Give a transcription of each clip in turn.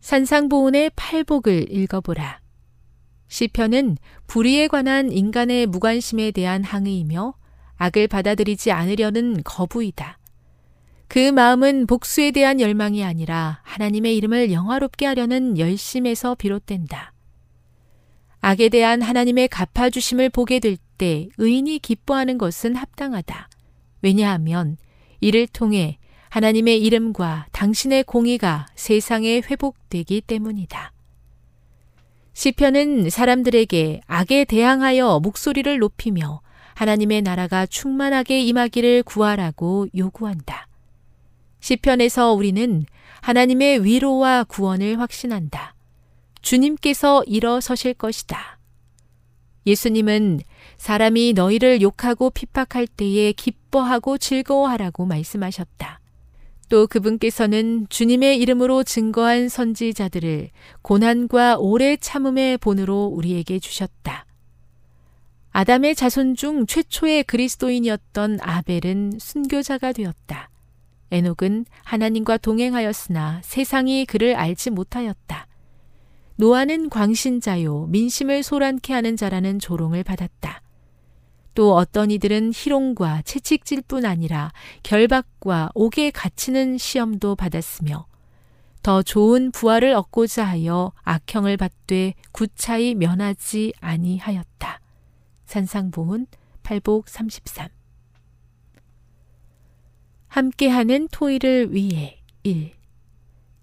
산상보훈의 팔복을 읽어보라. 시편은 불의에 관한 인간의 무관심에 대한 항의이며 악을 받아들이지 않으려는 거부이다. 그 마음은 복수에 대한 열망이 아니라 하나님의 이름을 영화롭게 하려는 열심에서 비롯된다. 악에 대한 하나님의 갚아주심을 보게 될 때 의인이 기뻐하는 것은 합당하다. 왜냐하면 이를 통해 하나님의 이름과 당신의 공의가 세상에 회복되기 때문이다. 시편은 사람들에게 악에 대항하여 목소리를 높이며 하나님의 나라가 충만하게 임하기를 구하라고 요구한다. 시편에서 우리는 하나님의 위로와 구원을 확신한다. 주님께서 일어서실 것이다. 예수님은 사람이 너희를 욕하고 핍박할 때에 기뻐하고 즐거워하라고 말씀하셨다. 또 그분께서는 주님의 이름으로 증거한 선지자들을 고난과 오래 참음의 본으로 우리에게 주셨다. 아담의 자손 중 최초의 그리스도인이었던 아벨은 순교자가 되었다. 에녹은 하나님과 동행하였으나 세상이 그를 알지 못하였다. 노아는 광신자요 민심을 소란케 하는 자라는 조롱을 받았다. 또 어떤 이들은 희롱과 채찍질 뿐 아니라 결박과 옥에 갇히는 시험도 받았으며 더 좋은 부활을 얻고자 하여 악형을 받되 구차히 면하지 아니하였다. 산상보훈 8복 33 함께하는 토의를 위해 1.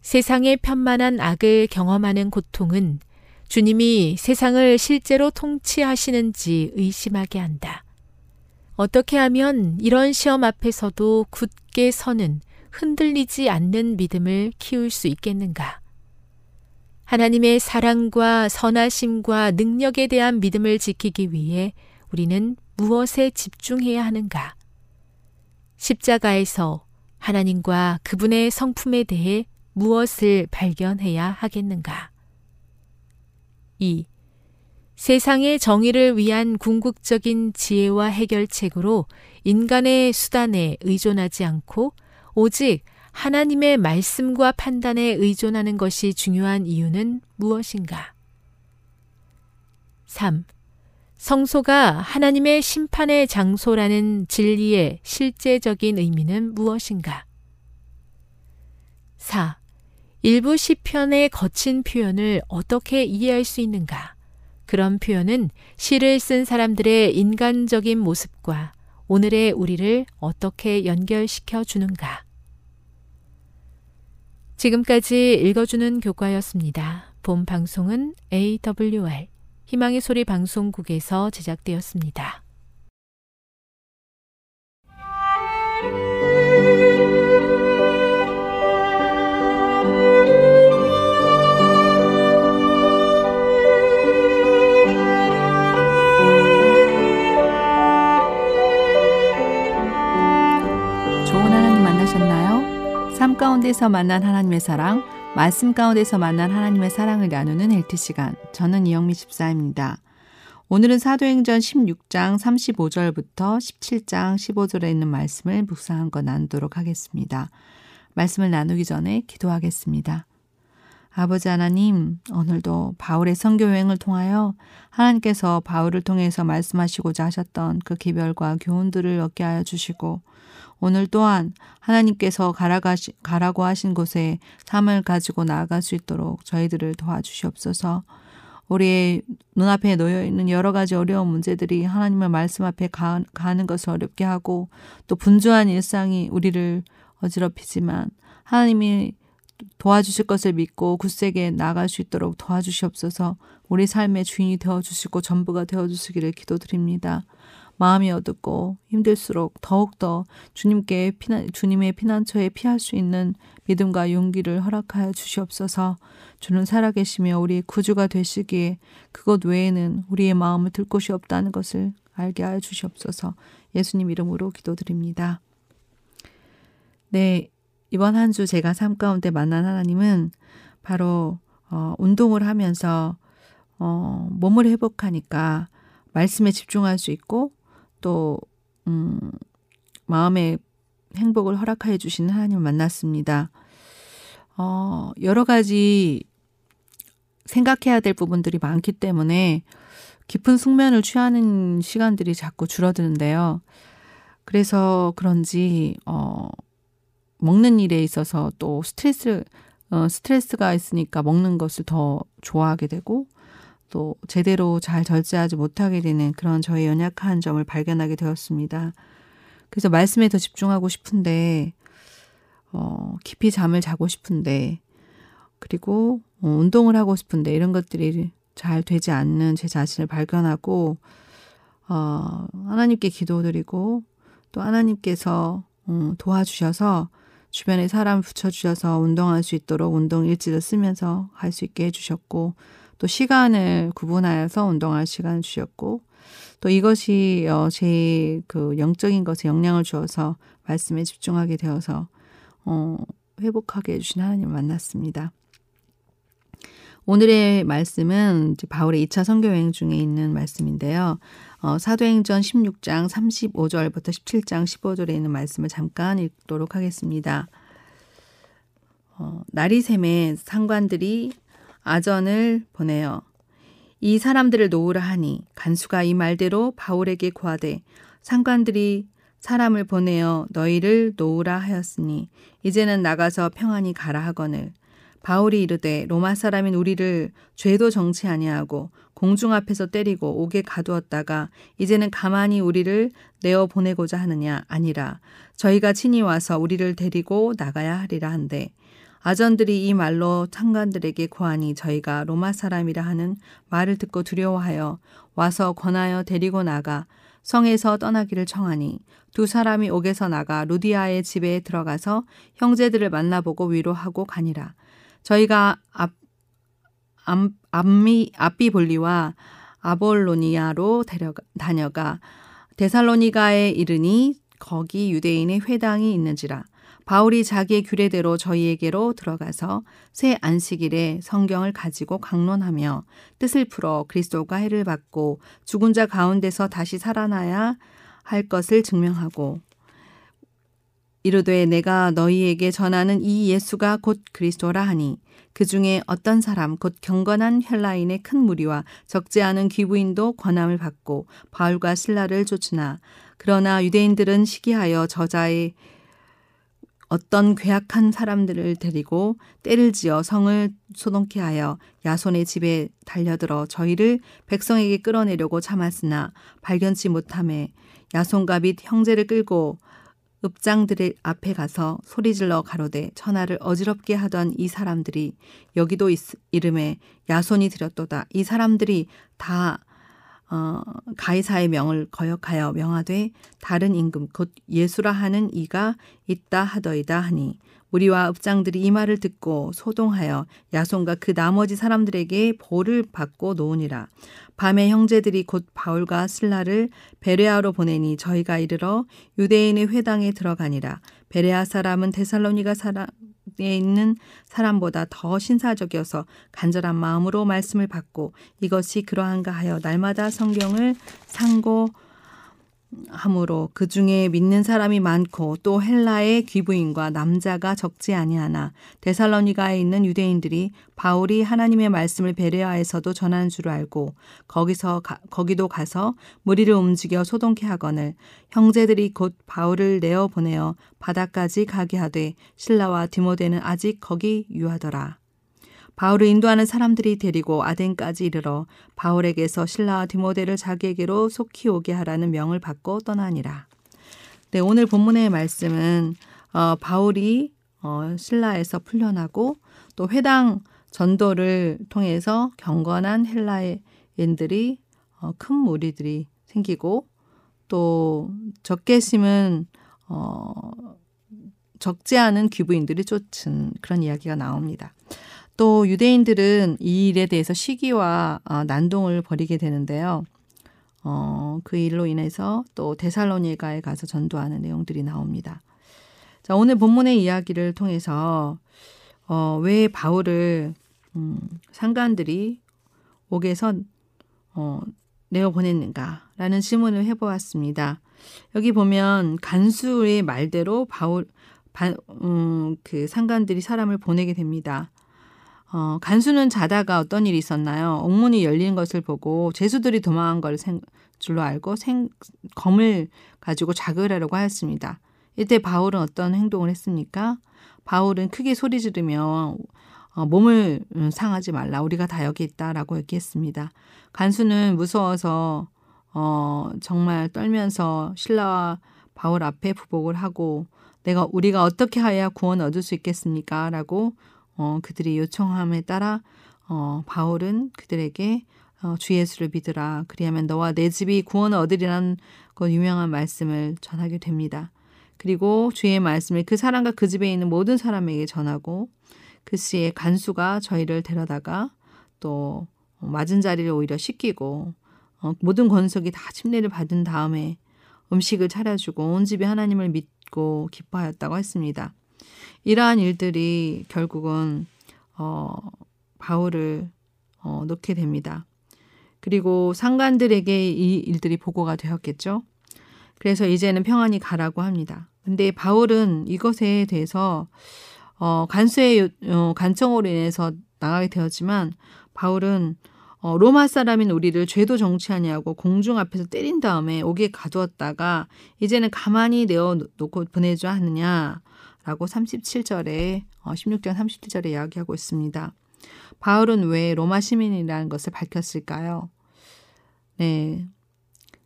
세상의 편만한 악을 경험하는 고통은 주님이 세상을 실제로 통치하시는지 의심하게 한다. 어떻게 하면 이런 시험 앞에서도 굳게 서는 흔들리지 않는 믿음을 키울 수 있겠는가? 하나님의 사랑과 선하심과 능력에 대한 믿음을 지키기 위해 우리는 무엇에 집중해야 하는가? 십자가에서 하나님과 그분의 성품에 대해 무엇을 발견해야 하겠는가? 2. 세상의 정의를 위한 궁극적인 지혜와 해결책으로 인간의 수단에 의존하지 않고 오직 하나님의 말씀과 판단에 의존하는 것이 중요한 이유는 무엇인가? 3. 성소가 하나님의 심판의 장소라는 진리의 실제적인 의미는 무엇인가? 4. 일부 시편의 거친 표현을 어떻게 이해할 수 있는가? 그런 표현은 시를 쓴 사람들의 인간적인 모습과 오늘의 우리를 어떻게 연결시켜 주는가? 지금까지 읽어주는 교과였습니다. 본 방송은 AWR 희망의 소리 방송국에서 제작되었습니다. 삶 가운데서 만난 하나님의 사랑, 말씀 가운데서 만난 하나님의 사랑을 나누는 헬트 시간. 저는 이영미 집사입니다. 오늘은 사도행전 16장 35절부터 17장 15절에 있는 말씀을 묵상한 거 나누도록 하겠습니다. 말씀을 나누기 전에 기도하겠습니다. 아버지 하나님, 오늘도 바울의 선교 여행을 통하여 하나님께서 바울을 통해서 말씀하시고자 하셨던 그 기별과 교훈들을 얻게 하여 주시고 오늘 또한 하나님께서 가라가시, 가라고 하신 곳에 삶을 가지고 나아갈 수 있도록 저희들을 도와주시옵소서. 우리의 눈앞에 놓여 있는 여러 가지 어려운 문제들이 하나님의 말씀 앞에 가, 가는 것을 어렵게 하고 또 분주한 일상이 우리를 어지럽히지만 하나님이 도와주실 것을 믿고 굳세게 나아갈 수 있도록 도와주시옵소서 우리 삶의 주인이 되어 주시고 전부가 되어 주시기를 기도드립니다. 마음이 어둡고 힘들수록 더욱더 주님께 피난, 주님의 피난처에 피할 수 있는 믿음과 용기를 허락하여 주시옵소서 주는 살아계시며 우리 구주가 되시기에 그것 외에는 우리의 마음을 들 곳이 없다는 것을 알게 하여 주시옵소서 예수님 이름으로 기도드립니다. 네, 이번 한 주 제가 삶 가운데 만난 하나님은 바로 어, 운동을 하면서 어, 몸을 회복하니까 말씀에 집중할 수 있고 또 음, 마음의 행복을 허락하여 주시는 하나님을 만났습니다. 어, 여러 가지 생각해야 될 부분들이 많기 때문에 깊은 숙면을 취하는 시간들이 자꾸 줄어드는데요. 그래서 그런지 어, 먹는 일에 있어서 또 스트레스 어, 스트레스가 있으니까 먹는 것을 더 좋아하게 되고 또 제대로 잘 절제하지 못하게 되는 그런 저의 연약한 점을 발견하게 되었습니다. 그래서 말씀에 더 집중하고 싶은데, 어, 깊이 잠을 자고 싶은데, 그리고 어, 운동을 하고 싶은데, 이런 것들이 잘 되지 않는 제 자신을 발견하고, 어, 하나님께 기도드리고, 또 하나님께서 음, 도와주셔서 주변에 사람 붙여주셔서 운동할 수 있도록 운동 일지를 쓰면서 할 수 있게 해주셨고, 또 시간을 구분하여서 운동할 시간을 주셨고 또 이것이 어, 제 그 영적인 것에 영향을 주어서 말씀에 집중하게 되어서 어, 회복하게 해주신 하나님을 만났습니다. 오늘의 말씀은 바울의 2차 선교 여행 중에 있는 말씀인데요. 어, 사도행전 16장 35절부터 17장 15절에 있는 말씀을 잠깐 읽도록 하겠습니다. 어, 날이 샘에 상관들이 아전을 보내어 이 사람들을 놓으라 하니 간수가 이 말대로 바울에게 구하되 상관들이 사람을 보내어 너희를 놓으라 하였으니 이제는 나가서 평안히 가라 하거늘. 바울이 이르되 로마 사람인 우리를 죄도 정치 아니하고 공중 앞에서 때리고 옥에 가두었다가 이제는 가만히 우리를 내어 보내고자 하느냐 아니라 저희가 친히 와서 우리를 데리고 나가야 하리라 한데 아전들이 이 말로 창관들에게 고하니 저희가 로마 사람이라 하는 말을 듣고 두려워하여 와서 권하여 데리고 나가 성에서 떠나기를 청하니 두 사람이 옥에서 나가 루디아의 집에 들어가서 형제들을 만나보고 위로하고 가니라. 저희가 앞, 암, 암미, 앞비볼리와 아볼로니아로 데려가, 다녀가 데살로니가에 이르니 거기 유대인의 회당이 있는지라. 바울이 자기의 규례대로 저희에게로 들어가서 새 안식일에 성경을 가지고 강론하며 뜻을 풀어 그리스도가 해를 받고 죽은 자 가운데서 다시 살아나야 할 것을 증명하고 이르되 내가 너희에게 전하는 이 예수가 곧 그리스도라 하니 그 중에 어떤 사람 곧 경건한 헬라인의 큰 무리와 적지 않은 귀부인도 권함을 받고 바울과 신라를 쫓으나 그러나 유대인들은 시기하여 저자의 어떤 괴악한 사람들을 데리고 때를 지어 성을 소동케 하여 야손의 집에 달려들어 저희를 백성에게 끌어내려고 참았으나 발견치 못함에 야손과 및 형제를 끌고 읍장들의 앞에 가서 소리질러 가로되 천하를 어지럽게 하던 이 사람들이 여기도 있, 이름에 야손이 들였도다. 이 사람들이 다 어, 가이사의 명을 거역하여 명하되 다른 임금 곧 예수라 하는 이가 있다 하더이다 하니 우리와 읍장들이 이 말을 듣고 소동하여 야손과 그 나머지 사람들에게 보를 받고 노으니라. 밤에 형제들이 곧 바울과 슬라를 베레아로 보내니 저희가 이르러 유대인의 회당에 들어가니라. 베레아 사람은 데살로니가 사람 에 있는 사람보다 더 신사적이어서 간절한 마음으로 말씀을 받고 이것이 그러한가 하여 날마다 성경을 상고 함으로 그 중에 믿는 사람이 많고 또 헬라의 귀부인과 남자가 적지 아니하나 데살로니가에 있는 유대인들이 바울이 하나님의 말씀을 베레아에서도 전하는 줄 알고 거기서 가, 거기도 가서 무리를 움직여 소동케 하거늘 형제들이 곧 바울을 내어 보내어 바다까지 가게 하되 신라와 디모데는 아직 거기 유하더라. 바울을 인도하는 사람들이 데리고 아덴까지 이르러 바울에게서 신라와 디모데를 자기에게로 속히 오게 하라는 명을 받고 떠나니라. 네, 오늘 본문의 말씀은 어, 바울이 어, 신라에서 풀려나고 또 회당 전도를 통해서 경건한 헬라인들이 어, 큰 무리들이 생기고 또 적게 심은 어, 적지 않은 귀부인들이 쫓은 그런 이야기가 나옵니다. 또 유대인들은 이 일에 대해서 시기와 어, 난동을 벌이게 되는데요. 어, 그 일로 인해서 또 데살로니가에 가서 전도하는 내용들이 나옵니다. 자, 오늘 본문의 이야기를 통해서 어, 왜 바울을 음, 상관들이 옥에서 어, 내어 보냈는가라는 질문을 해보았습니다. 여기 보면 간수의 말대로 바울 바, 음, 그 상관들이 사람을 보내게 됩니다. 어, 간수는 자다가 어떤 일이 있었나요? 옥문이 열린 것을 보고 죄수들이 도망한 걸 생, 줄로 알고 생, 검을 가지고 자극하려고 하였습니다. 이때 바울은 어떤 행동을 했습니까? 바울은 크게 소리 지르며 어, 몸을 음, 상하지 말라. 우리가 다 여기 있다라고 얘기했습니다. 간수는 무서워서 어, 정말 떨면서 신라와 바울 앞에 부복을 하고 내가 우리가 어떻게 하여야 구원 얻을 수 있겠습니까? 라고 어, 그들이 요청함에 따라 어, 바울은 그들에게 어, 주 예수를 믿으라. 그리하면 너와 내 집이 구원을 얻으리라는 그 유명한 말씀을 전하게 됩니다. 그리고 주의 말씀을 그 사람과 그 집에 있는 모든 사람에게 전하고 그 시에 간수가 저희를 데려다가 또 맞은 자리를 오히려 씻기고 어, 모든 권속이 다 침례를 받은 다음에 음식을 차려주고 온 집이 하나님을 믿고 기뻐하였다고 했습니다. 이러한 일들이 결국은 어, 바울을 어, 놓게 됩니다. 그리고 상관들에게 이 일들이 보고가 되었겠죠. 그래서 이제는 평안히 가라고 합니다. 근데 바울은 이것에 대해서 어, 간수의 어, 간청으로 인해서 나가게 되었지만 바울은 어, 로마 사람인 우리를 죄도 정치하냐고 공중 앞에서 때린 다음에 옥에 가두었다가 이제는 가만히 내어 놓고 보내줘 하느냐 라고 37절에 16장 37절에 이야기하고 있습니다. 바울은 왜 로마 시민이라는 것을 밝혔을까요? 네.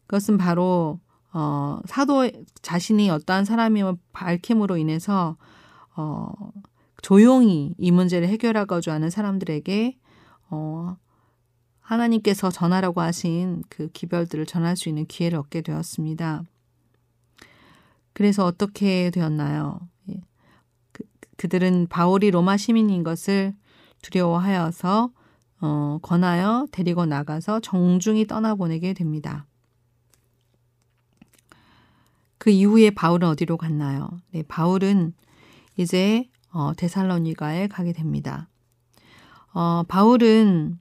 그것은 바로 어, 사도 자신이 어떠한 사람임을 밝힘으로 인해서 어, 조용히 이 문제를 해결하고자 하는 사람들에게 어, 하나님께서 전하라고 하신 그 기별들을 전할 수 있는 기회를 얻게 되었습니다. 그래서 어떻게 되었나요? 그들은 바울이 로마 시민인 것을 두려워하여서 어, 권하여 데리고 나가서 정중히 떠나보내게 됩니다. 그 이후에 바울은 어디로 갔나요? 네, 바울은 이제 어, 데살로니가에 가게 됩니다. 어, 바울은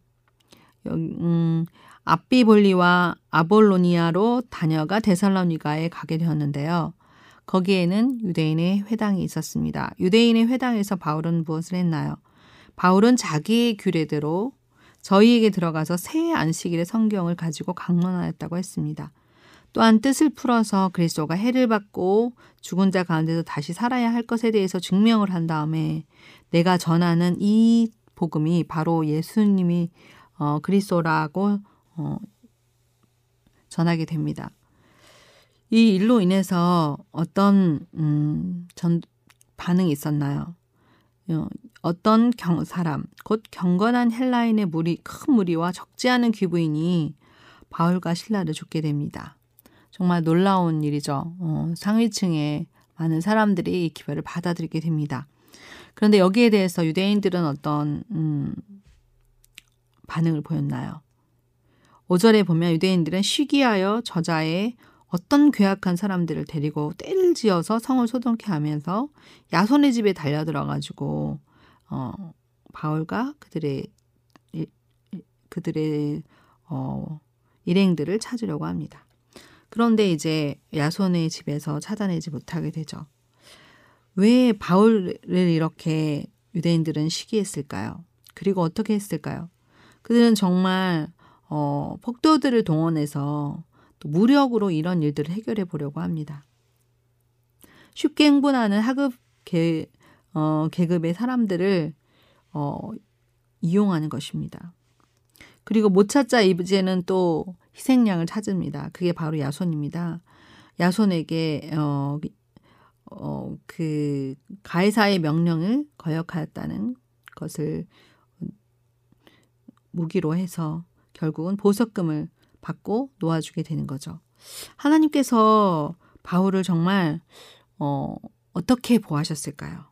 음, 아비볼리와 아볼로니아로 다녀가 데살로니가에 가게 되었는데요. 거기에는 유대인의 회당이 있었습니다. 유대인의 회당에서 바울은 무엇을 했나요? 바울은 자기의 규례대로 저희에게 들어가서 새 안식일의 성경을 가지고 강론하였다고 했습니다. 또한 뜻을 풀어서 그리스도가 해를 받고 죽은 자 가운데서 다시 살아야 할 것에 대해서 증명을 한 다음에 내가 전하는 이 복음이 바로 예수님이 어, 그리스도라고 어, 전하게 됩니다. 이 일로 인해서 어떤 음, 전 반응이 있었나요? 어, 어떤 경, 사람, 곧 경건한 헬라인의 무리, 큰 무리와 적지 않은 귀부인이 바울과 신라를 쫓게 됩니다. 정말 놀라운 일이죠. 어, 상위층의 많은 사람들이 이 기별을 받아들이게 됩니다. 그런데 여기에 대해서 유대인들은 어떤 음, 반응을 보였나요? 5절에 보면 유대인들은 시기하여 저자의 어떤 괴악한 사람들을 데리고 떼를 지어서 성을 소동케 하면서 야손의 집에 달려들어 가지고 어, 바울과 그들의 그들의 어, 일행들을 찾으려고 합니다. 그런데 이제 야손의 집에서 찾아내지 못하게 되죠. 왜 바울을 이렇게 유대인들은 시기했을까요? 그리고 어떻게 했을까요? 그들은 정말 어, 폭도들을 동원해서 또 무력으로 이런 일들을 해결해 보려고 합니다. 쉽게 흥분하는 하급 계, 어, 계급의 사람들을 어, 이용하는 것입니다. 그리고 못 찾자 이제는 또 희생양을 찾습니다. 그게 바로 야손입니다. 야손에게 어, 어, 그 가해사의 명령을 거역하였다는 것을 무기로 해서 결국은 보석금을 받고 놓아주게 되는 거죠. 하나님께서 바울을 정말 어, 어떻게 보하셨을까요?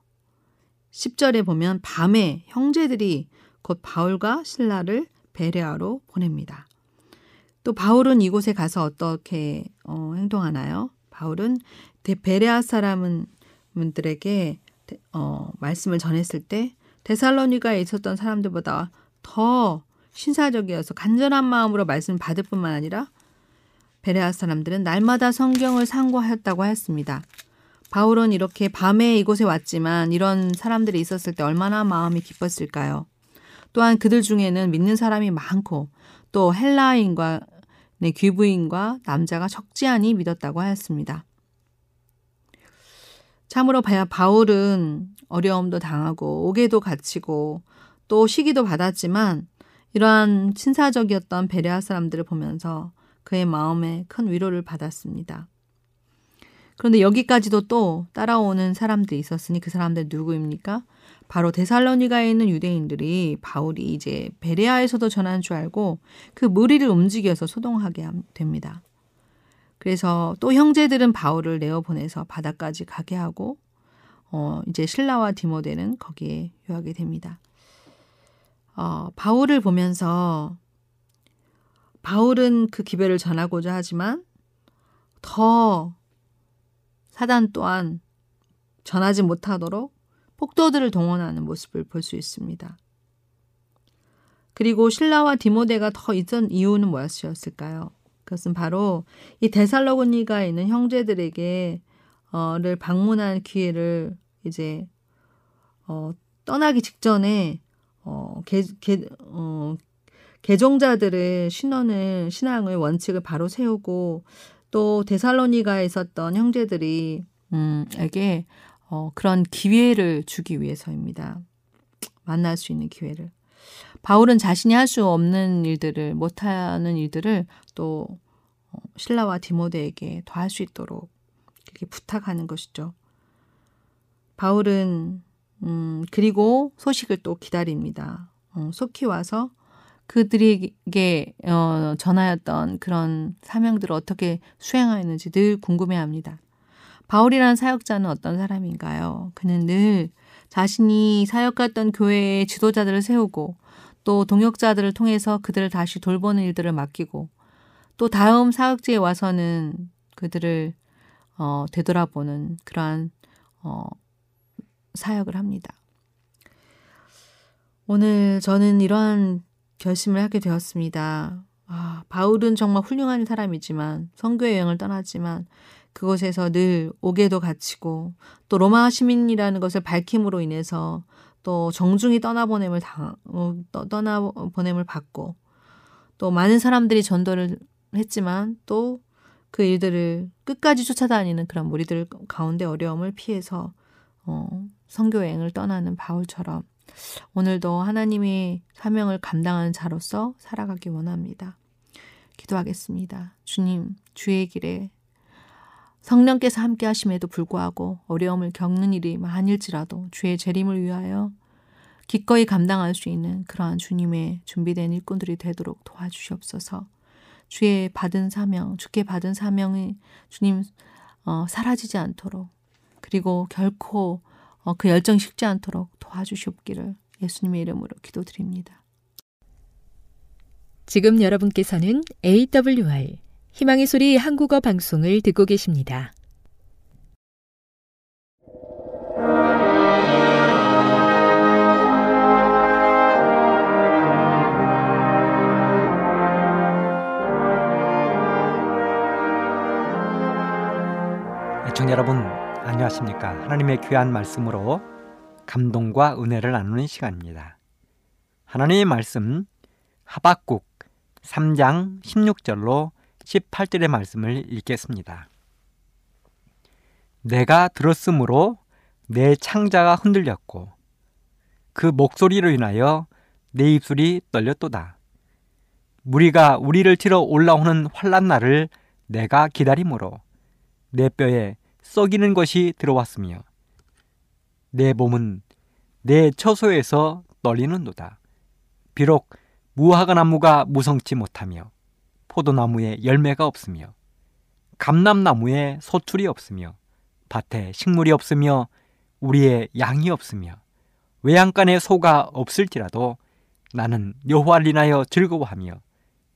10절에 보면 밤에 형제들이 곧 바울과 신라를 베레아로 보냅니다. 또 바울은 이곳에 가서 어떻게 어, 행동하나요? 바울은 베레아 사람들에게 어, 말씀을 전했을 때 데살로니가에 있었던 사람들보다 더 신사적이어서 간절한 마음으로 말씀을 받을 뿐만 아니라 베레아 사람들은 날마다 성경을 상고하였다고 하였습니다. 바울은 이렇게 밤에 이곳에 왔지만 이런 사람들이 있었을 때 얼마나 마음이 기뻤을까요? 또한 그들 중에는 믿는 사람이 많고 또 헬라인과 네, 귀부인과 남자가 적지 않이 믿었다고 하였습니다. 참으로 바울은 어려움도 당하고 옥에도 갇히고 또 시기도 받았지만 이러한 친사적이었던 베레아 사람들을 보면서 그의 마음에 큰 위로를 받았습니다. 그런데 여기까지도 또 따라오는 사람들이 있었으니 그 사람들 누구입니까? 바로 데살로니가에 있는 유대인들이 바울이 이제 베레아에서도 전한 줄 알고 그 무리를 움직여서 소동하게 됩니다. 그래서 또 형제들은 바울을 내어 보내서 바다까지 가게 하고 어 이제 신라와 디모데는 거기에 유하게 됩니다. 어 바울을 보면서 바울은 그 기별을 전하고자 하지만 더 사단 또한 전하지 못하도록 폭도들을 동원하는 모습을 볼 수 있습니다. 그리고 신라와 디모데가 더 있던 이유는 무엇이었을까요? 그것은 바로 이 데살로니가에 있는 형제들에게 어를 방문한 기회를 이제 어 떠나기 직전에 어, 개, 개, 어, 개종자들의 신원을 신앙의 원칙을 바로 세우고 또 데살로니가에 있었던 형제들이 음, 에게 어, 그런 기회를 주기 위해서입니다. 만날 수 있는 기회를. 바울은 자신이 할 수 없는 일들을 못하는 일들을 또 어, 신라와 디모데에게 더할 수 있도록 이렇게 부탁하는 것이죠. 바울은 음, 그리고 소식을 또 기다립니다. 어, 속히 와서 그들에게 어, 전하였던 그런 사명들을 어떻게 수행하였는지 늘 궁금해합니다. 바울이라는 사역자는 어떤 사람인가요? 그는 늘 자신이 사역했던 교회의 지도자들을 세우고 또 동역자들을 통해서 그들을 다시 돌보는 일들을 맡기고 또 다음 사역지에 와서는 그들을 어, 되돌아보는 그러한 어, 사역을 합니다. 오늘 저는 이러한 결심을 하게 되었습니다. 아, 바울은 정말 훌륭한 사람이지만 성교 여행을 떠났지만 그곳에서 늘 옥에도 갇히고 또 로마 시민이라는 것을 밝힘으로 인해서 또 정중히 떠나보냄을 당 어, 떠나보냄을 받고 또 많은 사람들이 전도를 했지만 또 그 일들을 끝까지 쫓아다니는 그런 무리들 가운데 어려움을 피해서 어, 선교여행을 떠나는 바울처럼 오늘도 하나님의 사명을 감당하는 자로서 살아가기 원합니다. 기도하겠습니다. 주님, 주의 길에 성령께서 함께 하심에도 불구하고 어려움을 겪는 일이 많일지라도 주의 재림을 위하여 기꺼이 감당할 수 있는 그러한 주님의 준비된 일꾼들이 되도록 도와주시옵소서. 주의 받은 사명, 주께 받은 사명이 주님 어, 사라지지 않도록 그리고 결코 어, 그 열정이 식지 않도록 도와주시옵기를 예수님의 이름으로 기도드립니다. 지금 여러분께서는 AWR 희망의 소리 한국어 방송을 듣고 계십니다. 애청 여러분 안녕하십니까. 하나님의 귀한 말씀으로 감동과 은혜를 나누는 시간입니다. 하나님의 말씀 하박국 3장 16절로 18절의 말씀을 읽겠습니다. 내가 들었으므로 내 창자가 흔들렸고 그 목소리로 인하여 내 입술이 떨렸도다. 무리가 우리를 치러 올라오는 환란 날을 내가 기다림으로 내 뼈에 썩이는 것이 들어왔으며 내 몸은 내 처소에서 떨리는도다. 비록 무화과 나무가 무성치 못하며 포도나무에 열매가 없으며 감람나무에 소출이 없으며 밭에 식물이 없으며 우리의 양이 없으며 외양간에 소가 없을지라도 나는 여호와를 인하여 즐거워하며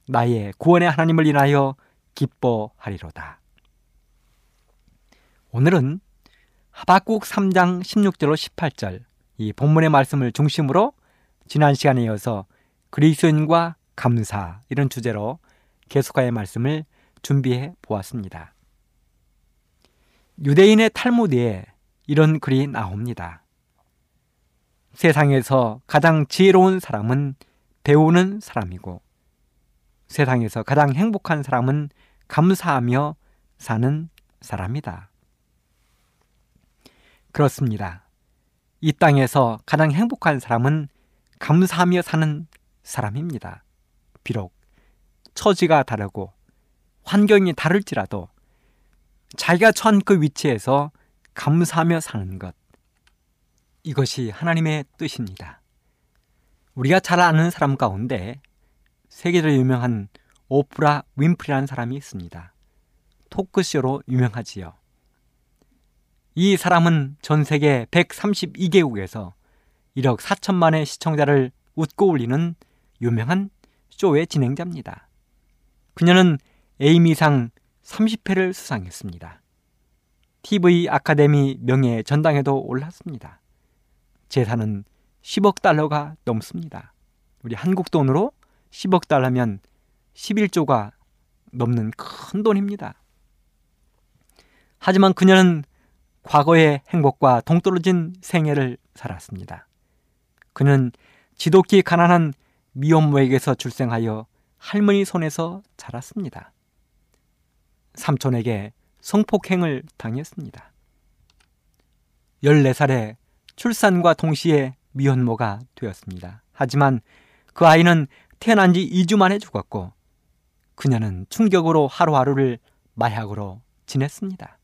나의 구원의 하나님을 인하여 기뻐하리로다. 오늘은 하박국 3장 16절로 18절 이 본문의 말씀을 중심으로 지난 시간에 이어서 그리스도인과 감사 이런 주제로 계속하여 말씀을 준비해 보았습니다. 유대인의 탈무드에 이런 글이 나옵니다. 세상에서 가장 지혜로운 사람은 배우는 사람이고 세상에서 가장 행복한 사람은 감사하며 사는 사람이다. 그렇습니다. 이 땅에서 가장 행복한 사람은 감사하며 사는 사람입니다. 비록 처지가 다르고 환경이 다를지라도 자기가 처한 그 위치에서 감사하며 사는 것. 이것이 하나님의 뜻입니다. 우리가 잘 아는 사람 가운데 세계적으로 유명한 오프라 윈프리라는 사람이 있습니다. 토크쇼로 유명하지요. 이 사람은 전 세계 132개국에서 1억 4천만의 시청자를 웃고 올리는 유명한 쇼의 진행자입니다. 그녀는 에이미상 30회를 수상했습니다. TV 아카데미 명예 전당에도 올랐습니다. 재산은 10억 달러가 넘습니다. 우리 한국 돈으로 10억 달러면 11조가 넘는 큰 돈입니다. 하지만 그녀는 과거의 행복과 동떨어진 생애를 살았습니다. 그는 지독히 가난한 미혼모에게서 출생하여 할머니 손에서 자랐습니다. 삼촌에게 성폭행을 당했습니다. 14살에 출산과 동시에 미혼모가 되었습니다. 하지만 그 아이는 태어난 지 2주 만에 죽었고 그녀는 충격으로 하루하루를 마약으로 지냈습니다.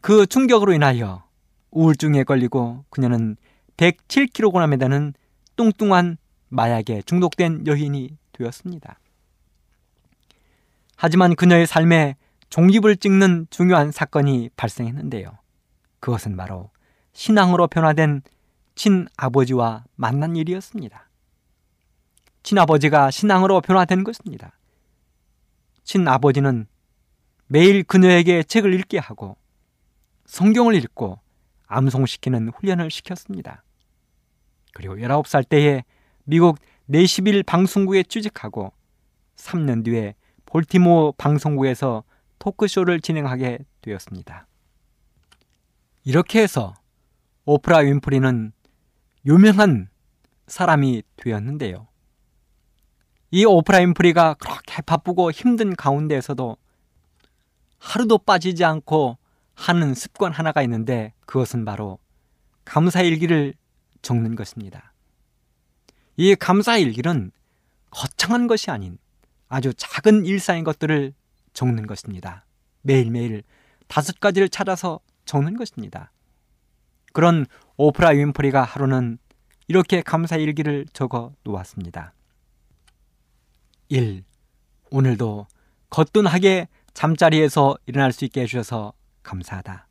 그 충격으로 인하여 우울증에 걸리고 그녀는 107kg에 되는 뚱뚱한 마약에 중독된 여인이 되었습니다. 하지만 그녀의 삶에 종립을 찍는 중요한 사건이 발생했는데요. 그것은 바로 신앙으로 변화된 친아버지와 만난 일이었습니다. 친아버지가 신앙으로 변화된 것입니다. 친아버지는 매일 그녀에게 책을 읽게 하고 성경을 읽고 암송시키는 훈련을 시켰습니다. 그리고 19살 때에 미국 네시빌 방송국에 취직하고 3년 뒤에 볼티모어 방송국에서 토크쇼를 진행하게 되었습니다. 이렇게 해서 오프라 윈프리는 유명한 사람이 되었는데요. 이 오프라 윈프리가 그렇게 바쁘고 힘든 가운데에서도 하루도 빠지지 않고 하는 습관 하나가 있는데 그것은 바로 감사 일기를 적는 것입니다. 이 감사 일기는 거창한 것이 아닌 아주 작은 일상의 것들을 적는 것입니다. 매일매일 다섯 가지를 찾아서 적는 것입니다. 그런 오프라 윈프리가 하루는 이렇게 감사 일기를 적어 놓았습니다. 1. 오늘도 거뜬하게 잠자리에서 일어날 수 있게 해주셔서 감사하다.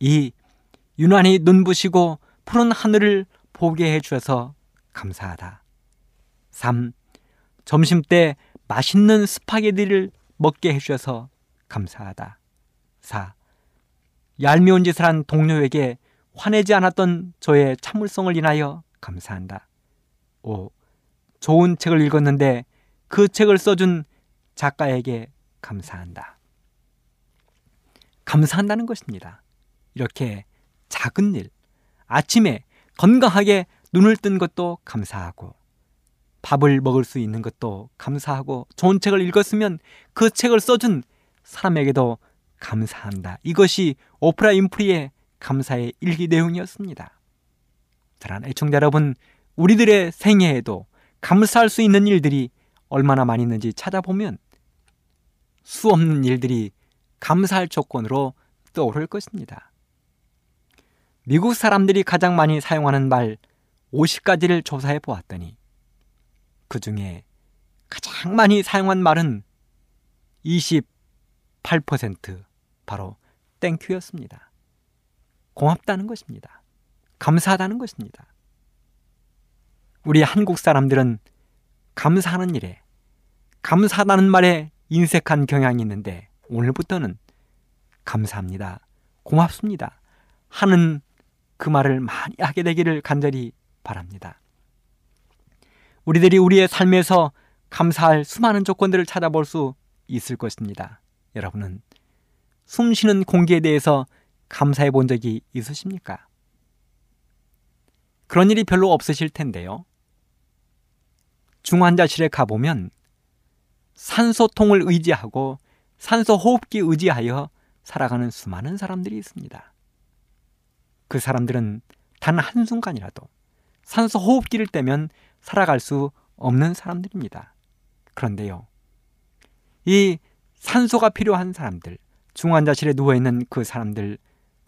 2. 유난히 눈부시고 푸른 하늘을 보게 해주셔서 감사하다. 3. 점심 때 맛있는 스파게티를 먹게 해주셔서 감사하다. 4. 얄미운 짓을 한 동료에게 화내지 않았던 저의 참을성을 인하여 감사한다. 5. 좋은 책을 읽었는데 그 책을 써준 작가에게 감사한다. 감사한다는 것입니다. 이렇게 작은 일, 아침에 건강하게 눈을 뜬 것도 감사하고, 밥을 먹을 수 있는 것도 감사하고, 좋은 책을 읽었으면 그 책을 써준 사람에게도 감사한다. 이것이 오프라 인프리의 감사의 일기 내용이었습니다. 사랑하는 애청자 여러분, 우리들의 생애에도 감사할 수 있는 일들이 얼마나 많이 있는지 찾아보면 수 없는 일들이 감사할 조건으로 떠오를 것입니다. 미국 사람들이 가장 많이 사용하는 말 50가지를 조사해 보았더니 그 중에 가장 많이 사용한 말은 28% 바로 땡큐였습니다. 고맙다는 것입니다. 감사하다는 것입니다. 우리 한국 사람들은 감사하는 일에 감사하다는 말에 인색한 경향이 있는데 오늘부터는 감사합니다. 고맙습니다. 하는 그 말을 많이 하게 되기를 간절히 바랍니다. 우리들이 우리의 삶에서 감사할 수많은 조건들을 찾아볼 수 있을 것입니다. 여러분은 숨 쉬는 공기에 대해서 감사해 본 적이 있으십니까? 그런 일이 별로 없으실 텐데요. 중환자실에 가보면 산소통을 의지하고 산소 호흡기 의지하여 살아가는 수많은 사람들이 있습니다. 그 사람들은 단 한순간이라도 산소 호흡기를 떼면 살아갈 수 없는 사람들입니다. 그런데요. 이 산소가 필요한 사람들, 중환자실에 누워있는 그 사람들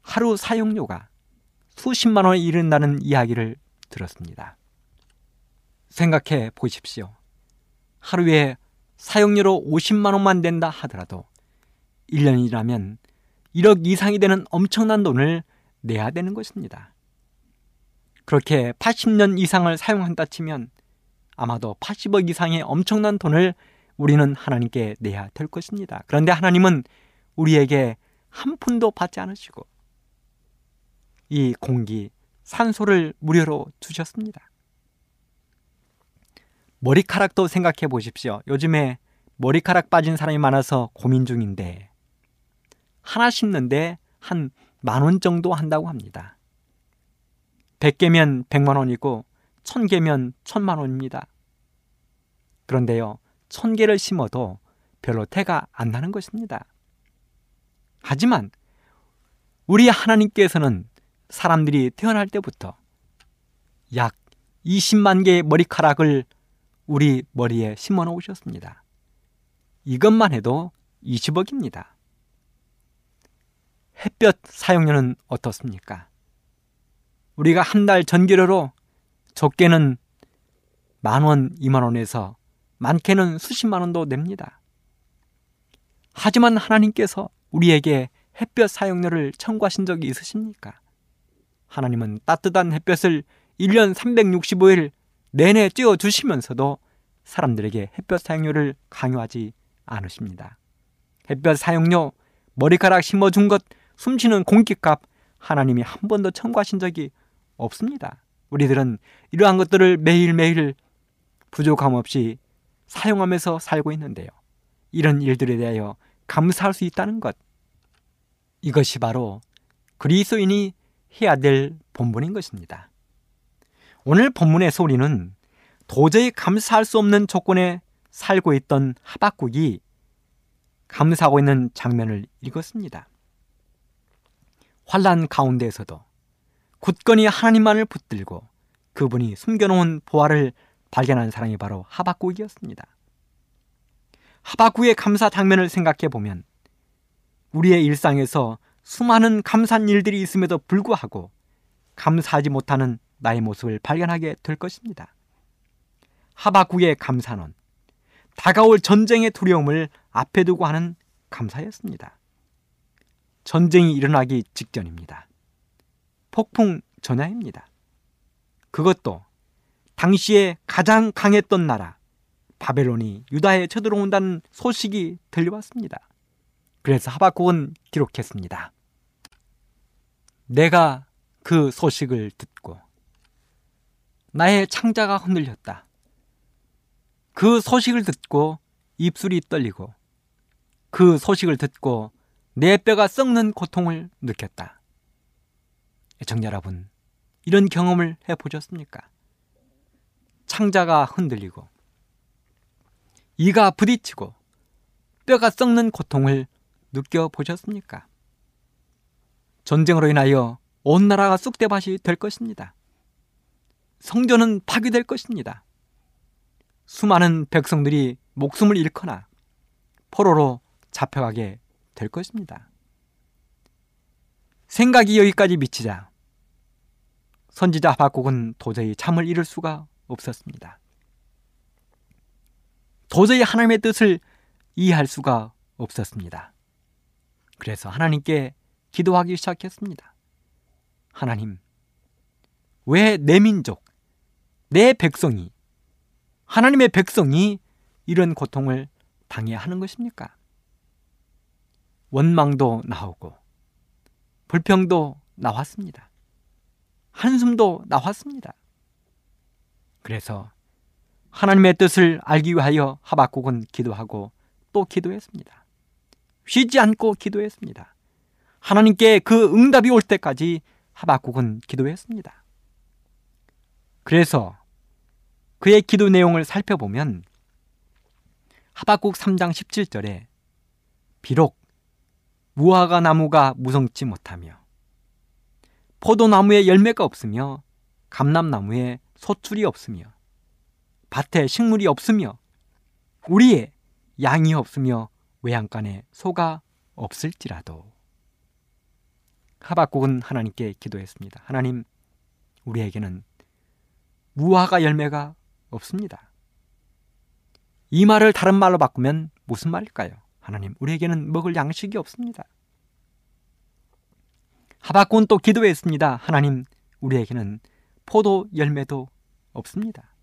하루 사용료가 수십만 원에 이른다는 이야기를 들었습니다. 생각해 보십시오. 하루에 사용료로 50만 원만 된다 하더라도 1년이라면 1억 이상이 되는 엄청난 돈을 내야 되는 것입니다. 그렇게 80년 이상을 사용한다 치면 아마도 80억 이상의 엄청난 돈을 우리는 하나님께 내야 될 것입니다. 그런데 하나님은 우리에게 한 푼도 받지 않으시고 이 공기, 산소를 무료로 주셨습니다. 머리카락도 생각해 보십시오. 요즘에 머리카락 빠진 사람이 많아서 고민 중인데 하나 심는데 한 만 원 정도 한다고 합니다. 100개면 100만 원이고 1000개면 1000만 원입니다. 그런데요. 1000개를 심어도 별로 태가 안 나는 것입니다. 하지만 우리 하나님께서는 사람들이 태어날 때부터 약 20만 개의 머리카락을 우리 머리에 심어 놓으셨습니다. 이것만 해도 20억입니다. 햇볕 사용료는 어떻습니까? 우리가 한 달 전기료로 적게는 만 원, 이만 원에서 많게는 수십만 원도 냅니다. 하지만 하나님께서 우리에게 햇볕 사용료를 청구하신 적이 있으십니까? 하나님은 따뜻한 햇볕을 1년 365일 내내 쬐어 주시면서도 사람들에게 햇볕 사용료를 강요하지 않으십니다. 햇볕 사용료, 머리카락 심어준 것, 숨쉬는 공기값 하나님이 한 번도 청구하신 적이 없습니다. 우리들은 이러한 것들을 매일매일 부족함 없이 사용하면서 살고 있는데요. 이런 일들에 대하여 감사할 수 있다는 것. 이것이 바로 그리스도인이 해야 될 본분인 것입니다. 오늘 본문에서 우리는 도저히 감사할 수 없는 조건에 살고 있던 하박국이 감사하고 있는 장면을 읽었습니다. 환란 가운데에서도 굳건히 하나님만을 붙들고 그분이 숨겨놓은 보화를 발견한 사람이 바로 하박국이었습니다. 하박국의 감사 장면을 생각해 보면 우리의 일상에서 수많은 감사한 일들이 있음에도 불구하고 감사하지 못하는 나의 모습을 발견하게 될 것입니다. 하박국의 감사는 다가올 전쟁의 두려움을 앞에 두고 하는 감사였습니다. 전쟁이 일어나기 직전입니다. 폭풍 전야입니다. 그것도 당시에 가장 강했던 나라 바벨론이 유다에 쳐들어온다는 소식이 들려왔습니다. 그래서 하박국은 기록했습니다. 내가 그 소식을 듣고 나의 창자가 흔들렸다. 그 소식을 듣고 입술이 떨리고 그 소식을 듣고 내 뼈가 썩는 고통을 느꼈다. 애청자 여러분, 이런 경험을 해보셨습니까? 창자가 흔들리고 이가 부딪히고 뼈가 썩는 고통을 느껴보셨습니까? 전쟁으로 인하여 온 나라가 쑥대밭이 될 것입니다. 성전은 파괴될 것입니다. 수많은 백성들이 목숨을 잃거나 포로로 잡혀가게 될 것입니다. 생각이 여기까지 미치자 선지자 하박국은 도저히 잠을 이룰 수가 없었습니다. 도저히 하나님의 뜻을 이해할 수가 없었습니다. 그래서 하나님께 기도하기 시작했습니다. 하나님, 왜 내 민족, 내 백성이, 하나님의 백성이 이런 고통을 당해야 하는 것입니까? 원망도 나오고, 불평도 나왔습니다. 한숨도 나왔습니다. 그래서 하나님의 뜻을 알기 위하여 하박국은 기도하고 또 기도했습니다. 쉬지 않고 기도했습니다. 하나님께 그 응답이 올 때까지 하박국은 기도했습니다. 그래서 그의 기도 내용을 살펴보면 하박국 3장 17절에 비록 무화과 나무가 무성치 못하며 포도나무에 열매가 없으며 감람나무에 소출이 없으며 밭에 식물이 없으며 우리의 양이 없으며 외양간에 소가 없을지라도 하박국은 하나님께 기도했습니다. 하나님, 우리에게는 무화과 열매가 없습니다. 이 말을 다른 말로 바꾸면 무슨 말일까요? 하나님, 우리에게는 먹을 양식이 없습니다. 하박국은 또 기도했습니다. 하나님, 우리에게는 포도 열매도 없습니다.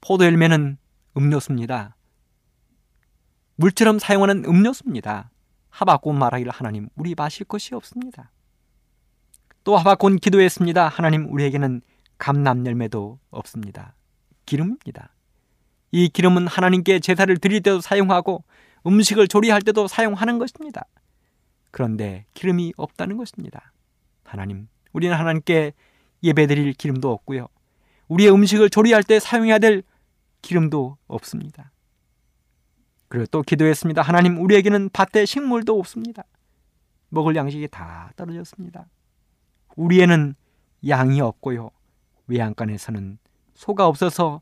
포도 열매는 음료수입니다. 물처럼 사용하는 음료수입니다. 하박국 말하기를 하나님 우리 마실 것이 없습니다. 또 하박국 기도했습니다. 하나님 우리에게는 감람 열매도 없습니다. 기름입니다. 이 기름은 하나님께 제사를 드릴 때도 사용하고 음식을 조리할 때도 사용하는 것입니다. 그런데 기름이 없다는 것입니다. 하나님, 우리는 하나님께 예배드릴 기름도 없고요. 우리의 음식을 조리할 때 사용해야 될 기름도 없습니다. 그리고 또 기도했습니다. 하나님, 우리에게는 밭에 식물도 없습니다. 먹을 양식이 다 떨어졌습니다. 우리에는 양이 없고요. 외양간에서는 소가 없어서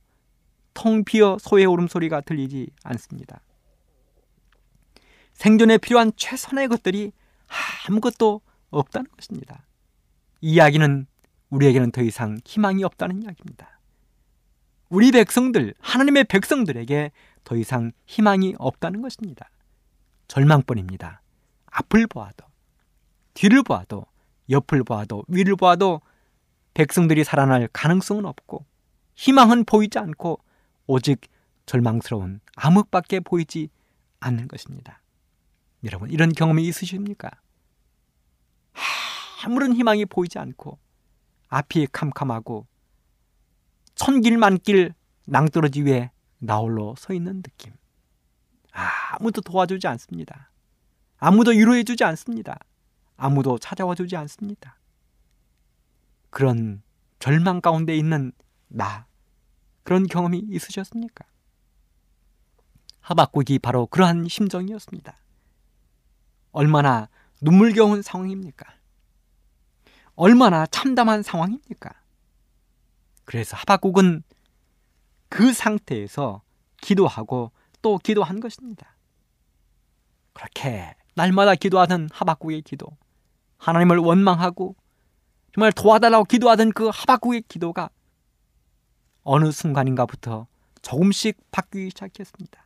텅 비어 소의 울음소리가 들리지 않습니다. 생존에 필요한 최선의 것들이 아무것도 없다는 것입니다. 이 이야기는 우리에게는 더 이상 희망이 없다는 이야기입니다. 우리 백성들, 하나님의 백성들에게 더 이상 희망이 없다는 것입니다. 절망뿐입니다. 앞을 보아도, 뒤를 보아도, 옆을 보아도, 위를 보아도 백성들이 살아날 가능성은 없고 희망은 보이지 않고 오직 절망스러운 암흑밖에 보이지 않는 것입니다. 여러분, 이런 경험이 있으십니까? 아무런 희망이 보이지 않고 앞이 캄캄하고 천길만길 낭떠러지 위에 나홀로 서 있는 느낌. 아무도 도와주지 않습니다. 아무도 위로해 주지 않습니다. 아무도 찾아와 주지 않습니다. 그런 절망 가운데 있는 나 그런 경험이 있으셨습니까? 하박국이 바로 그러한 심정이었습니다. 얼마나 눈물겨운 상황입니까? 얼마나 참담한 상황입니까? 그래서 하박국은 그 상태에서 기도하고 또 기도한 것입니다. 그렇게 날마다 기도하던 하박국의 기도, 하나님을 원망하고 정말 도와달라고 기도하던 그 하박국의 기도가 어느 순간인가부터 조금씩 바뀌기 시작했습니다.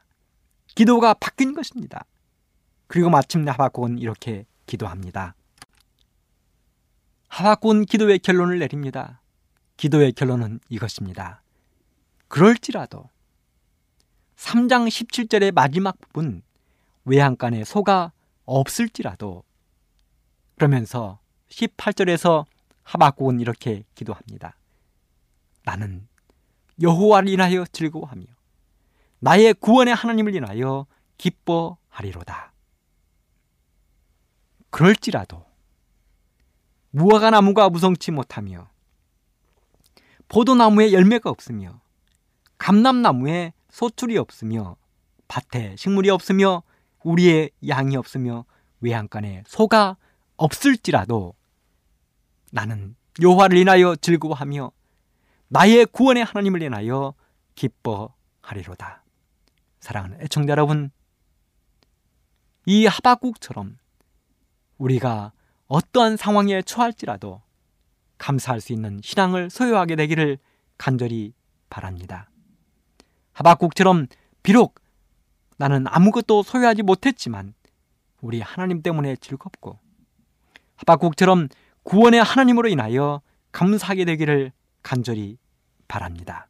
기도가 바뀐 것입니다. 그리고 마침내 하박국은 이렇게 기도합니다. 하박국은 기도의 결론을 내립니다. 기도의 결론은 이것입니다. 그럴지라도 3장 17절의 마지막 부분 외양간에 소가 없을지라도 그러면서 18절에서 하박국은 이렇게 기도합니다. 나는 여호와를 인하여 즐거워하며 나의 구원의 하나님을 인하여 기뻐하리로다. 그럴지라도 무화과 나무가 무성치 못하며 포도나무에 열매가 없으며 감람나무에 소출이 없으며 밭에 식물이 없으며 우리의 양이 없으며 외양간에 소가 없을지라도 나는 여호와를 인하여 즐거워하며 나의 구원의 하나님을 인하여 기뻐하리로다. 사랑하는 애청자 여러분, 이 하박국처럼 우리가 어떠한 상황에 처할지라도 감사할 수 있는 신앙을 소유하게 되기를 간절히 바랍니다. 하박국처럼 비록 나는 아무것도 소유하지 못했지만 우리 하나님 때문에 즐겁고 하박국처럼 구원의 하나님으로 인하여 감사하게 되기를 간절히 바랍니다.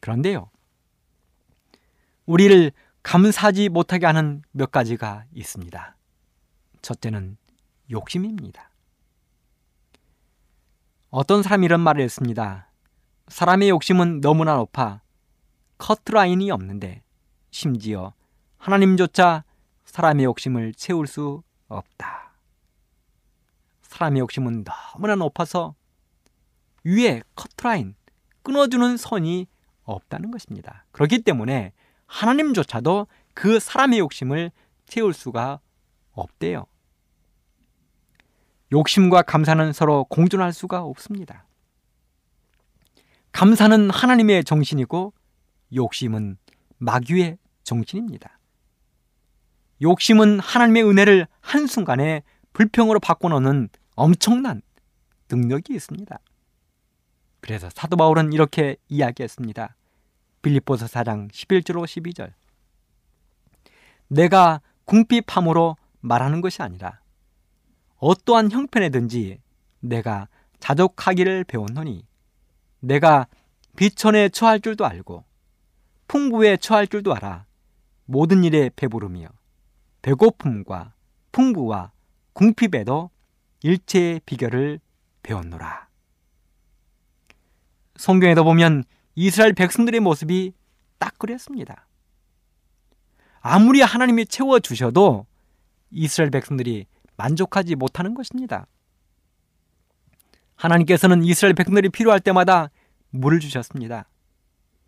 그런데요. 우리를 감사하지 못하게 하는 몇 가지가 있습니다. 첫째는 욕심입니다. 어떤 사람이 이런 말을 했습니다. 사람의 욕심은 너무나 높아 커트라인이 없는데 심지어 하나님조차 사람의 욕심을 채울 수 없다. 사람의 욕심은 너무나 높아서 위에 커트라인, 끊어주는 선이 없다는 것입니다. 그렇기 때문에 하나님조차도 그 사람의 욕심을 채울 수가 없대요. 욕심과 감사는 서로 공존할 수가 없습니다. 감사는 하나님의 정신이고 욕심은 마귀의 정신입니다. 욕심은 하나님의 은혜를 한순간에 불평으로 바꿔놓는 엄청난 능력이 있습니다. 그래서 사도 바울은 이렇게 이야기했습니다. 빌립보서 4장 11절로 12절. 내가 궁핍함으로 말하는 것이 아니라 어떠한 형편에든지 내가 자족하기를 배웠노니 내가 비천에 처할 줄도 알고 풍부에 처할 줄도 알아 모든 일에 배부르며 배고픔과 풍부와 궁핍에도 일체의 비결을 배웠노라. 성경에도 보면 이스라엘 백성들의 모습이 딱 그랬습니다. 아무리 하나님이 채워주셔도 이스라엘 백성들이 만족하지 못하는 것입니다. 하나님께서는 이스라엘 백성들이 필요할 때마다 물을 주셨습니다.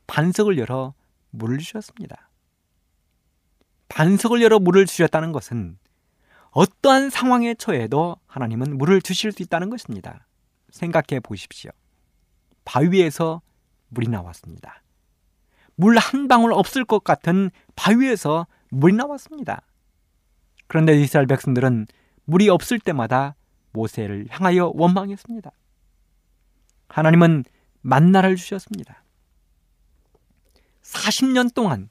반석을 열어 물을 주셨습니다. 반석을 열어 물을 주셨다는 것은 어떠한 상황에 처해도 하나님은 물을 주실 수 있다는 것입니다. 생각해 보십시오. 바위에서 물이 나왔습니다. 물 한 방울 없을 것 같은 바위에서 물이 나왔습니다. 그런데 이스라엘 백성들은 물이 없을 때마다 모세를 향하여 원망했습니다. 하나님은 만나를 주셨습니다. 40년 동안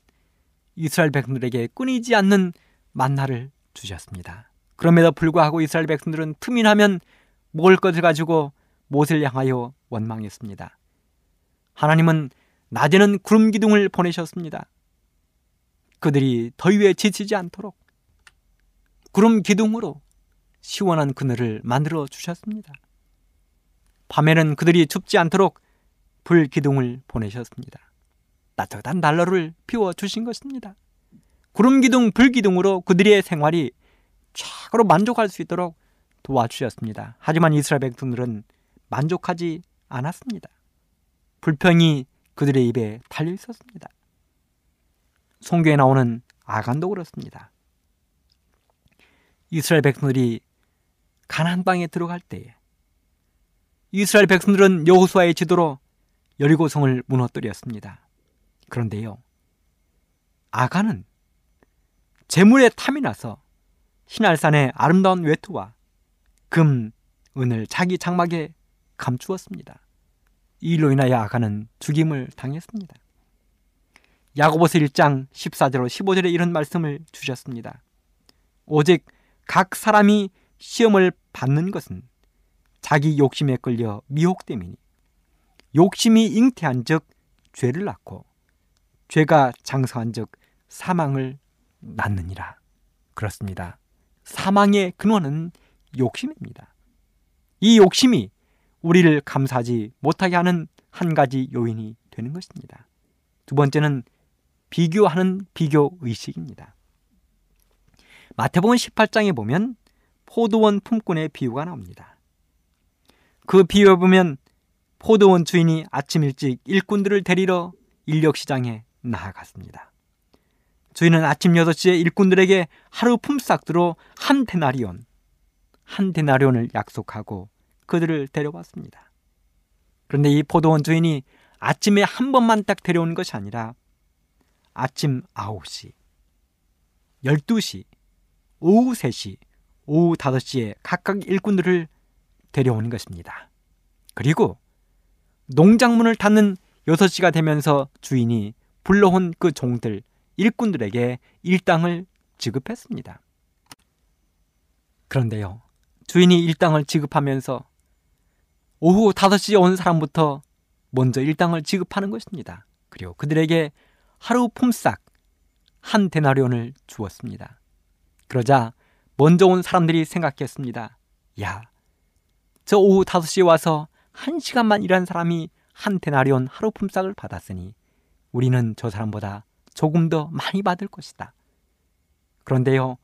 이스라엘 백성들에게 끊이지 않는 만나를 주셨습니다. 그럼에도 불구하고 이스라엘 백성들은 틈이 나면 먹을 것을 가지고 모세를 향하여 원망했습니다. 하나님은 낮에는 구름 기둥을 보내셨습니다. 그들이 더위에 지치지 않도록 구름 기둥으로 시원한 그늘을 만들어 주셨습니다. 밤에는 그들이 춥지 않도록 불 기둥을 보내셨습니다. 따뜻한 난로를 피워 주신 것입니다. 구름 기둥, 불 기둥으로 그들의 생활이 최고로 만족할 수 있도록 도와주셨습니다. 하지만 이스라엘 백성들은 만족하지 않았습니다. 불평이 그들의 입에 달려 있었습니다. 성경에 나오는 아간도 그렇습니다. 이스라엘 백성들이 가나안 땅에 들어갈 때에 이스라엘 백성들은 여호수아의 지도로 여리고성을 무너뜨렸습니다. 그런데요. 아간은 재물에 탐이 나서 신할산의 아름다운 외투와 금, 은을 자기 장막에 감추었습니다. 이 일로 인하여 아간은 죽임을 당했습니다. 야고보서 1장 14절로 15절에 이런 말씀을 주셨습니다. 오직 각 사람이 시험을 받는 것은 자기 욕심에 끌려 미혹됨이니 욕심이 잉태한 즉 죄를 낳고 죄가 장성한 즉 사망을 낳느니라. 그렇습니다. 사망의 근원은 욕심입니다. 이 욕심이 우리를 감사하지 못하게 하는 한 가지 요인이 되는 것입니다. 두 번째는 비교하는 비교 의식입니다. 마태복음 18장에 보면 포도원 품꾼의 비유가 나옵니다. 그 비유에 보면 포도원 주인이 아침 일찍 일꾼들을 데리러 인력시장에 나아갔습니다. 주인은 아침 6시에 일꾼들에게 하루 품삯으로 한 데나리온, 한 데나리온을 약속하고 그들을 데려왔습니다. 그런데 이 포도원 주인이 아침에 한 번만 딱 데려온 것이 아니라 아침 9시, 12시, 오후 3시, 오후 5시에 각각 일꾼들을 데려오는 것입니다. 그리고 농작물을 닫는 6시가 되면서 주인이 불러온 그 종들, 일꾼들에게 일당을 지급했습니다. 그런데요, 주인이 일당을 지급하면서 오후 5시에 온 사람부터 먼저 일당을 지급하는 것입니다. 그리고 그들에게 하루 품삯 한 데나리온을 주었습니다. 그러자 먼저 온 사람들이 생각했습니다. 야, 저 오후 5시에 와서 한 시간만 일한 사람이 한 데나리온 하루 품삯을 받았으니 우리는 저 사람보다 조금 더 많이 받을 것이다. 그런데요,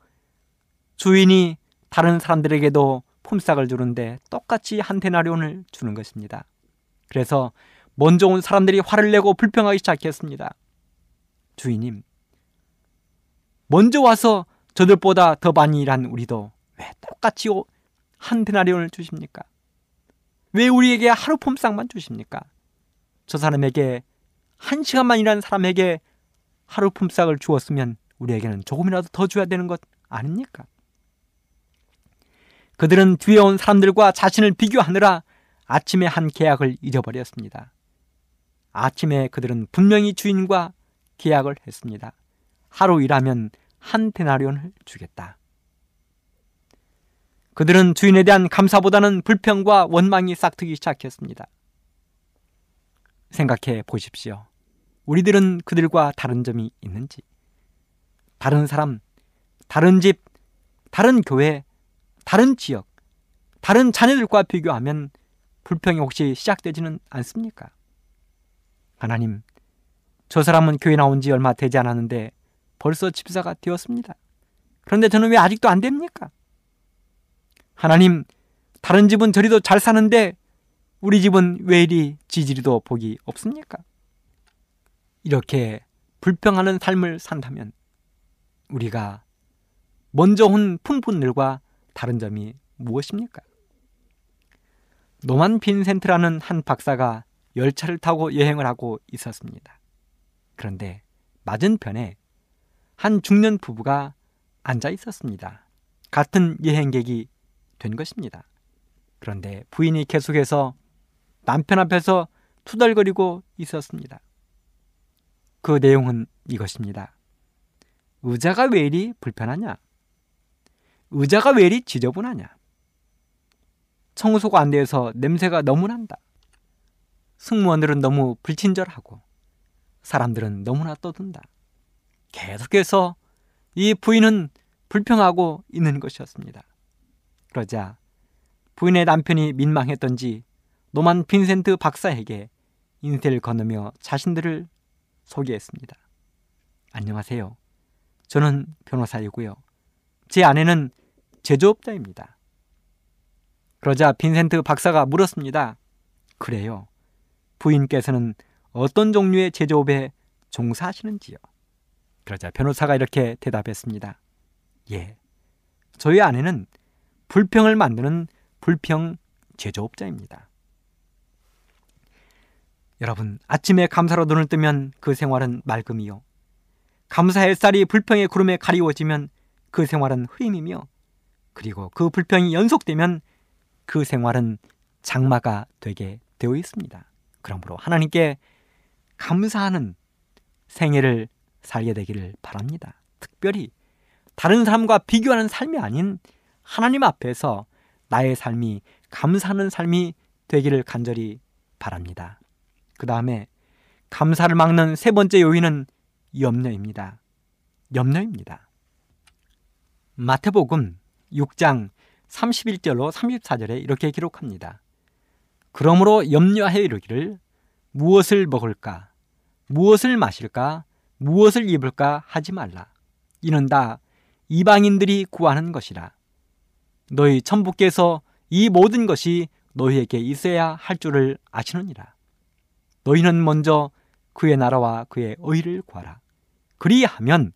주인이 다른 사람들에게도 품삯을 주는데 똑같이 한 데나리온을 주는 것입니다. 그래서 먼저 온 사람들이 화를 내고 불평하기 시작했습니다. 주인님, 먼저 와서 저들보다 더 많이 일한 우리도 왜 똑같이 한 데나리온을 주십니까? 왜 우리에게 하루 품삯만 주십니까? 저 사람에게 한 시간만 일한 사람에게 하루 품삯을 주었으면 우리에게는 조금이라도 더 줘야 되는 것 아닙니까? 그들은 뒤에 온 사람들과 자신을 비교하느라 아침에 한 계약을 잊어버렸습니다. 아침에 그들은 분명히 주인과 계약을 했습니다. 하루 일하면 한 데나리온을 주겠다. 그들은 주인에 대한 감사보다는 불평과 원망이 싹트기 시작했습니다. 생각해 보십시오. 우리들은 그들과 다른 점이 있는지, 다른 사람, 다른 집, 다른 교회, 다른 지역, 다른 자녀들과 비교하면 불평이 혹시 시작되지는 않습니까? 하나님, 저 사람은 교회 나온 지 얼마 되지 않았는데 벌써 집사가 되었습니다. 그런데 저는 왜 아직도 안 됩니까? 하나님, 다른 집은 저리도 잘 사는데 우리 집은 왜 이리 지지리도 복이 없습니까? 이렇게 불평하는 삶을 산다면 우리가 먼저 온 품꾼들과 다른 점이 무엇입니까? 노만 빈센트라는 한 박사가 열차를 타고 여행을 하고 있었습니다. 그런데 맞은편에 한 중년 부부가 앉아 있었습니다. 같은 여행객이 된 것입니다. 그런데 부인이 계속해서 남편 앞에서 투덜거리고 있었습니다. 그 내용은 이것입니다. 의자가 왜 이리 불편하냐? 의자가 왜 이리 지저분하냐? 청소가 안 돼서 냄새가 너무 난다. 승무원들은 너무 불친절하고 사람들은 너무나 떠든다. 계속해서 이 부인은 불평하고 있는 것이었습니다. 그러자 부인의 남편이 민망했던지 노만 빈센트 박사에게 인쇄를 건너며 자신들을 소개했습니다. 안녕하세요. 저는 변호사이고요. 제 아내는 제조업자입니다. 그러자 빈센트 박사가 물었습니다. 그래요. 부인께서는 어떤 종류의 제조업에 종사하시는지요? 그러자 변호사가 이렇게 대답했습니다. 예. 저희 아내는 불평을 만드는 불평 제조업자입니다. 여러분, 아침에 감사로 눈을 뜨면 그 생활은 맑음이요. 감사 햇살이 불평의 구름에 가리워지면 그 생활은 흐림이며 그리고 그 불평이 연속되면 그 생활은 장마가 되게 되어 있습니다. 그러므로 하나님께 감사하는 생애를 살게 되기를 바랍니다. 특별히 다른 사람과 비교하는 삶이 아닌 하나님 앞에서 나의 삶이 감사하는 삶이 되기를 간절히 바랍니다. 그 다음에 감사를 막는 세 번째 요인은 염려입니다. 염려입니다. 마태복음 6장 31절로 34절에 이렇게 기록합니다. 그러므로 염려하여 이르기를 무엇을 먹을까, 무엇을 마실까, 무엇을 입을까 하지 말라. 이는 다 이방인들이 구하는 것이라. 너희 천부께서 이 모든 것이 너희에게 있어야 할 줄을 아시느니라. 너희는 먼저 그의 나라와 그의 의를 구하라. 그리하면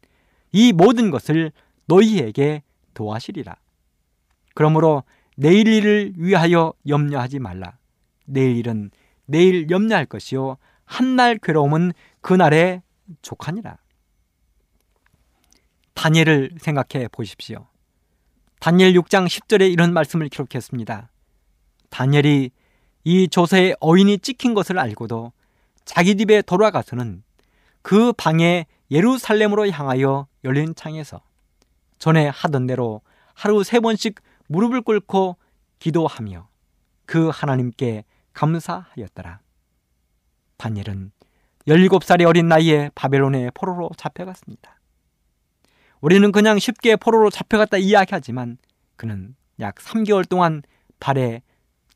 이 모든 것을 너희에게 도하시리라. 그러므로 내일 일을 위하여 염려하지 말라. 내일 일은 내일 염려할 것이요 한날 괴로움은 그날에 족하니라. 다니엘을 생각해 보십시오. 다니엘 6장 10절에 이런 말씀을 기록했습니다. 다니엘이 이 조세의 어인이 찍힌 것을 알고도 자기 집에 돌아가서는 그 방에 예루살렘으로 향하여 열린 창에서 전에 하던 대로 하루 세 번씩 무릎을 꿇고 기도하며 그 하나님께 감사하였더라. 다니엘은 17살의 어린 나이에 바벨론의 포로로 잡혀갔습니다. 우리는 그냥 쉽게 포로로 잡혀갔다 이야기하지만 그는 약 3개월 동안 발에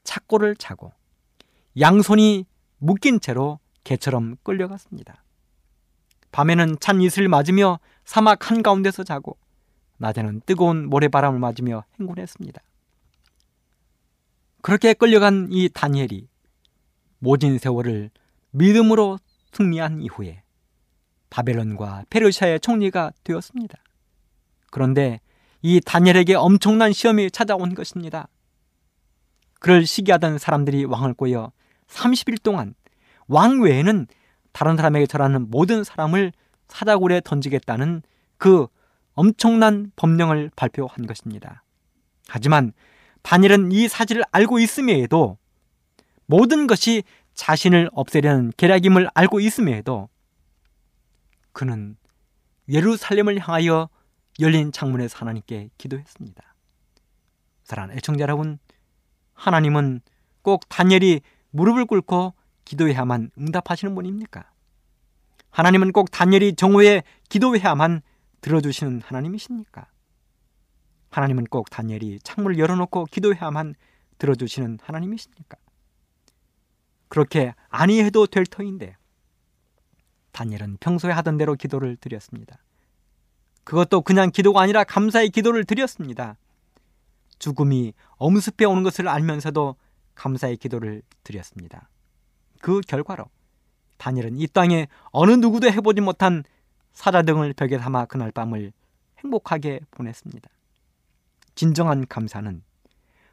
착고를 차고 양손이 묶인 채로 개처럼 끌려갔습니다. 밤에는 찬 이슬을 맞으며 사막 한가운데서 자고 낮에는 뜨거운 모래바람을 맞으며 행군했습니다. 그렇게 끌려간 이 다니엘이 모진 세월을 믿음으로 승리한 이후에 바벨론과 페르시아의 총리가 되었습니다. 그런데 이 다니엘에게 엄청난 시험이 찾아온 것입니다. 그를 시기하던 사람들이 왕을 꼬여 30일 동안 왕 외에는 다른 사람에게 절하는 모든 사람을 사자굴에 던지겠다는 그 엄청난 법령을 발표한 것입니다. 하지만 다니엘은 이 사실을 알고 있음에도 모든 것이 자신을 없애려는 계략임을 알고 있음에도 그는 예루살렘을 향하여 열린 창문에서 하나님께 기도했습니다. 사랑하는 애청자 여러분, 하나님은 꼭 다니엘이 무릎을 꿇고 기도해야만 응답하시는 분입니까? 하나님은 꼭 다니엘이 정오에 기도해야만 들어주시는 하나님이십니까? 하나님은 꼭 다니엘이 창문을 열어놓고 기도해야만 들어주시는 하나님이십니까? 그렇게 아니해도 될 터인데 다니엘은 평소에 하던 대로 기도를 드렸습니다. 그것도 그냥 기도가 아니라 감사의 기도를 드렸습니다. 죽음이 엄습해 오는 것을 알면서도 감사의 기도를 드렸습니다. 그 결과로 다니엘은 이 땅에 어느 누구도 해보지 못한 사자 등을 벽에 담아 그날 밤을 행복하게 보냈습니다. 진정한 감사는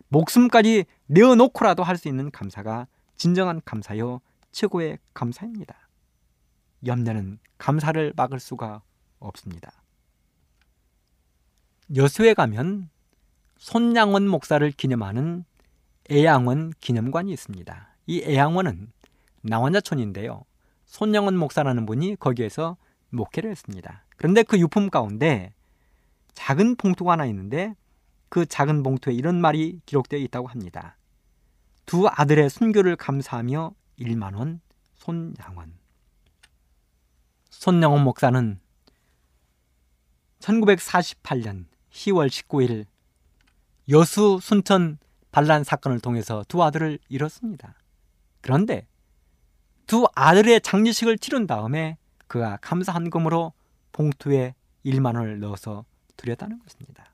목숨까지 내어놓고라도 할 수 있는 감사가 진정한 감사요 최고의 감사입니다. 염려는 감사를 막을 수가 없습니다. 여수에 가면 손양원 목사를 기념하는 애양원 기념관이 있습니다. 이 애양원은 나원자촌인데요. 손양원 목사라는 분이 거기에서 목회를 했습니다. 그런데 그 유품 가운데 작은 봉투가 하나 있는데 그 작은 봉투에 이런 말이 기록되어 있다고 합니다. 두 아들의 순교를 감사하며 1만 원 손양원. 손양원 목사는 1948년 10월 19일 여수 순천 반란 사건을 통해서 두 아들을 잃었습니다. 그런데 두 아들의 장례식을 치른 다음에 그가 감사 헌금으로 봉투에 1만 원을 넣어서 드렸다는 것입니다.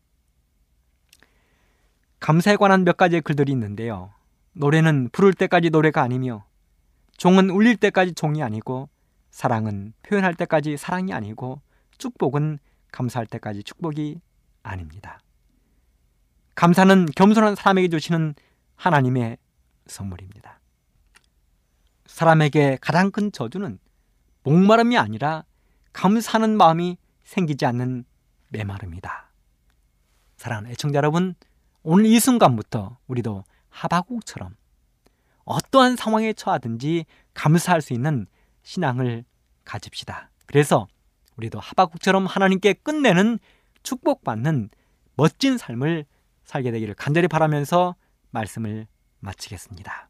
감사에 관한 몇 가지의 글들이 있는데요. 노래는 부를 때까지 노래가 아니며 종은 울릴 때까지 종이 아니고 사랑은 표현할 때까지 사랑이 아니고 축복은 감사할 때까지 축복이 아닙니다. 감사는 겸손한 사람에게 주시는 하나님의 선물입니다. 사람에게 가장 큰 저주는 목마름이 아니라 감사하는 마음이 생기지 않는 메마름이다. 사랑하는 애청자 여러분, 오늘 이 순간부터 우리도 하바국처럼 어떠한 상황에 처하든지 감사할 수 있는 신앙을 가집시다. 그래서 우리도 하바국처럼 하나님께 끝내는 축복받는 멋진 삶을 살게 되기를 간절히 바라면서 말씀을 마치겠습니다.